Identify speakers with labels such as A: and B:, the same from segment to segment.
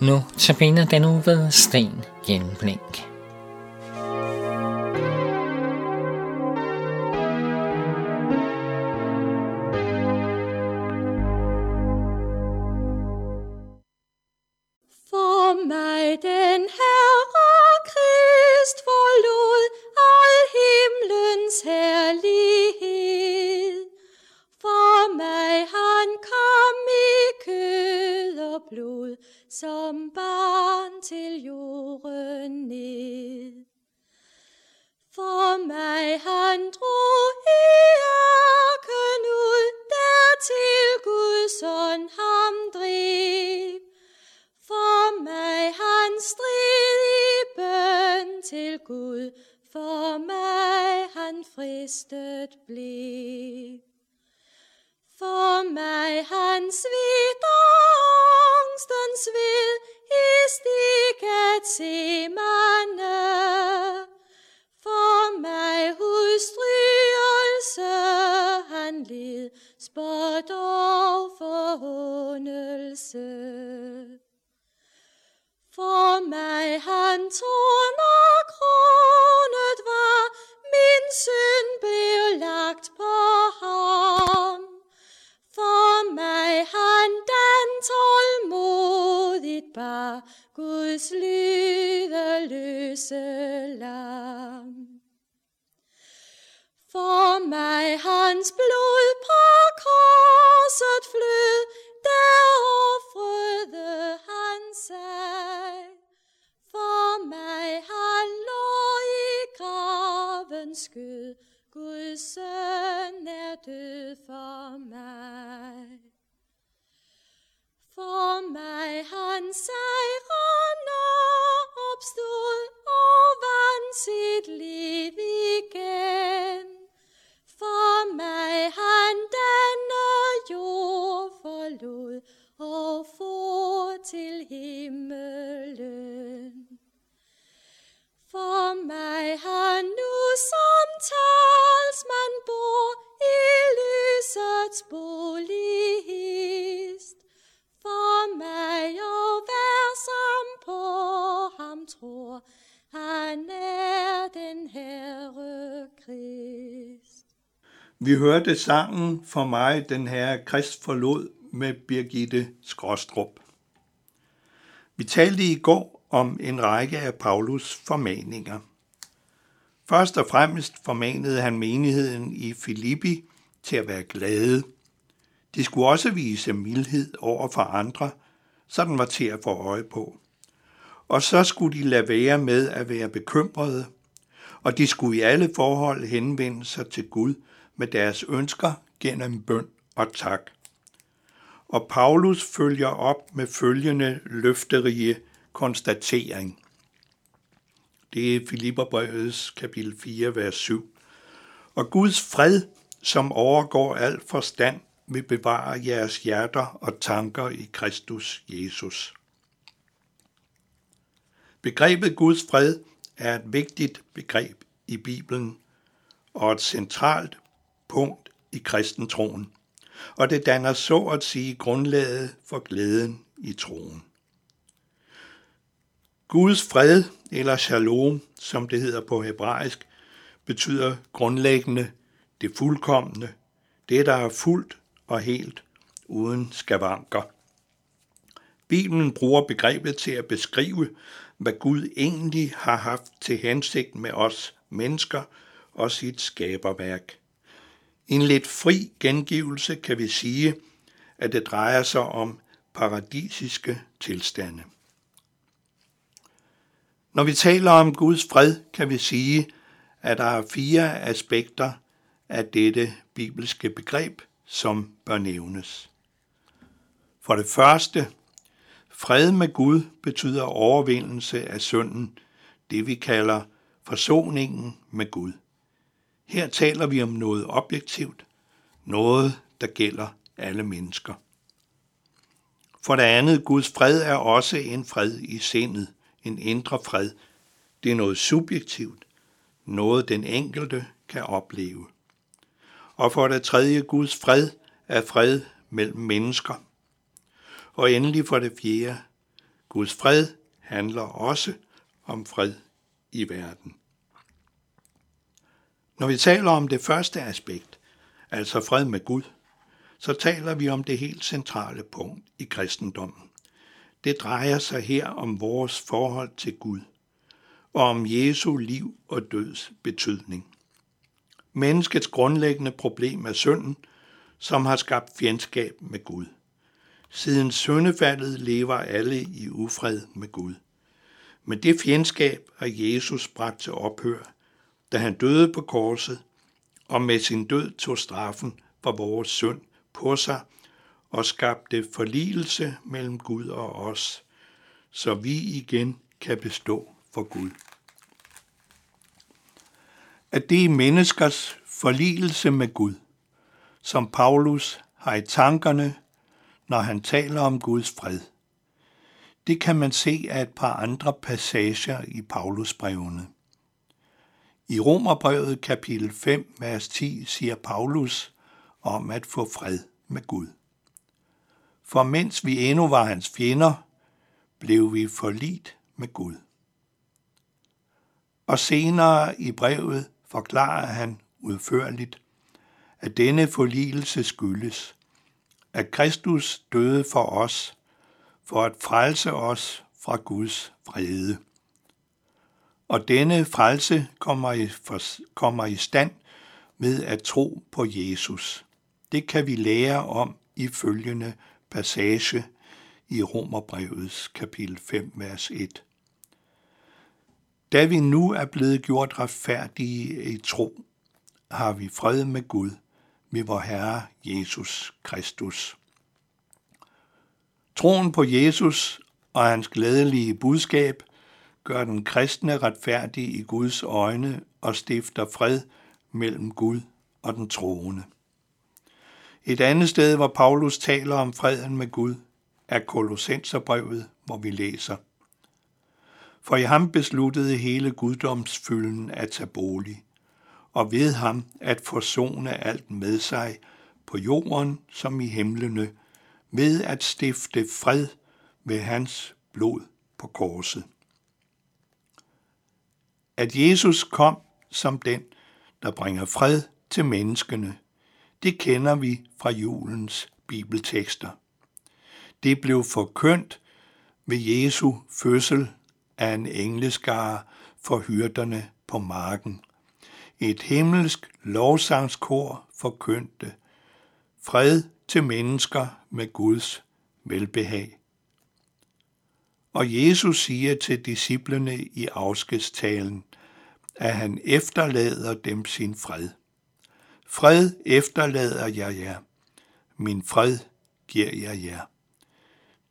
A: Nu tabiner den nu ved Sten Genblink.
B: Han fristet blev. For mig han Guds lydeløse lam. For mig hans blod på korset flød, der offrede han sig. For mig han lå i graven skød, Guds søn er død for mig.
C: Vi hørte sangen For mig, den herre Krist forlod med Birgitte Skråstrup. Vi talte i går om en række af Paulus formaninger. Først og fremmest formanede han menigheden i Filippi til at være glade. De skulle også vise mildhed over for andre, så den var til at få øje på. Og så skulle de lade være med at være bekymrede, og de skulle i alle forhold henvende sig til Gud med deres ønsker gennem bøn og tak. Og Paulus følger op med følgende løfterige konstatering. Det er Filipperbrevets kapitel 4, vers 7. Og Guds fred, som overgår al forstand, vil bevare jeres hjerter og tanker i Kristus Jesus. Begrebet Guds fred er et vigtigt begreb i Bibelen og et centralt punkt i kristentroen, og det danner så at sige grundlaget for glæden i troen. Guds fred, eller shalom, som det hedder på hebraisk, betyder grundlæggende det fuldkommende, det der er fuldt og helt uden skavanker. Bibelen bruger begrebet til at beskrive, hvad Gud egentlig har haft til hensigt med os mennesker og sit skaberværk. I en lidt fri gengivelse kan vi sige, at det drejer sig om paradisiske tilstande. Når vi taler om Guds fred, kan vi sige, at der er fire aspekter af dette bibelske begreb, som bør nævnes. For det første, fred med Gud betyder overvindelse af synden, det vi kalder forsoningen med Gud. Her taler vi om noget objektivt, noget, der gælder alle mennesker. For det andet, Guds fred er også en fred i sindet, en indre fred. Det er noget subjektivt, noget den enkelte kan opleve. Og for det tredje, Guds fred er fred mellem mennesker. Og endelig for det fjerde, Guds fred handler også om fred i verden. Når vi taler om det første aspekt, altså fred med Gud, så taler vi om det helt centrale punkt i kristendommen. Det drejer sig her om vores forhold til Gud og om Jesu liv og døds betydning. Menneskets grundlæggende problem er synden, som har skabt fjendskab med Gud. Siden syndefaldet lever alle i ufred med Gud. Men det fjendskab har Jesus bragt til ophør, da han døde på korset, og med sin død tog straffen for vores synd på sig og skabte forligelse mellem Gud og os, så vi igen kan bestå for Gud. At det er menneskers forligelse med Gud, som Paulus har i tankerne, når han taler om Guds fred. Det kan man se af et par andre passager i Paulus brevene. I Romerbrevet kapitel 5, vers 10 siger Paulus om at få fred med Gud. For mens vi endnu var hans fjender, blev vi forlit med Gud. Og senere i brevet forklarer han udførligt, at denne forligelse skyldes, at Kristus døde for os, for at frelse os fra Guds vrede. Og denne frelse kommer i, for, kommer i stand med at tro på Jesus. Det kan vi lære om i følgende passage i Romerbrevets kapitel 5, vers 1. Da vi nu er blevet gjort retfærdige i tro, har vi fred med Gud ved vor Herre Jesus Kristus. Troen på Jesus og hans glædelige budskab gør den kristne retfærdig i Guds øjne og stifter fred mellem Gud og den troende. Et andet sted, hvor Paulus taler om freden med Gud, er Kolossenserbrevet, hvor vi læser. For i ham besluttede hele guddomsfylden at tage bolig, og ved ham at forsone alt med sig på jorden som i himlene, ved at stifte fred med hans blod på korset. At Jesus kom som den, der bringer fred til menneskene, det kender vi fra julens bibeltekster. Det blev forkyndt ved Jesu fødsel af en engleskare for hyrderne på marken. Et himmelsk lovsangskor forkyndte fred til mennesker med Guds velbehag. Og Jesus siger til disciplene i afskedstalen, at han efterlader dem sin fred. Fred efterlader jeg jer, min fred giver jeg jer.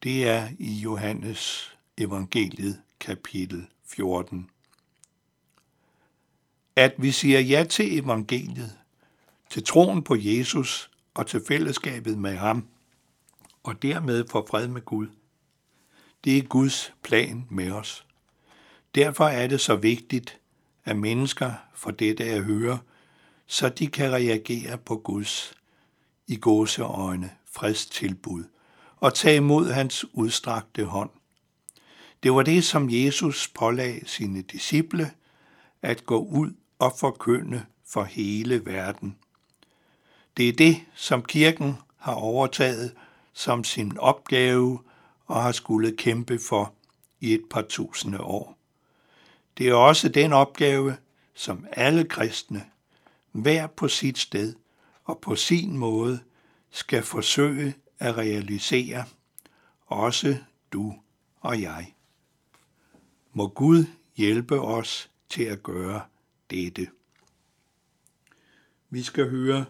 C: Det er i Johannes evangeliet kapitel 14. At vi siger ja til evangeliet, til troen på Jesus og til fællesskabet med ham, og dermed får fred med Gud. Det er Guds plan med os. Derfor er det så vigtigt, at mennesker for dette at høre, så de kan reagere på Guds i gåseøjne fredstilbud og tage imod hans udstrakte hånd. Det var det, som Jesus pålagde sine disciple, at gå ud og forkynde for hele verden. Det er det, som kirken har overtaget som sin opgave og har skulle kæmpe for i et par tusinde år. Det er også den opgave, som alle kristne, hver på sit sted og på sin måde, skal forsøge at realisere, også du og jeg. Må Gud hjælpe os til at gøre dette. Vi skal høre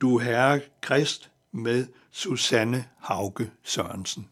C: Du Herre Krist med Susanne Hauge Sørensen.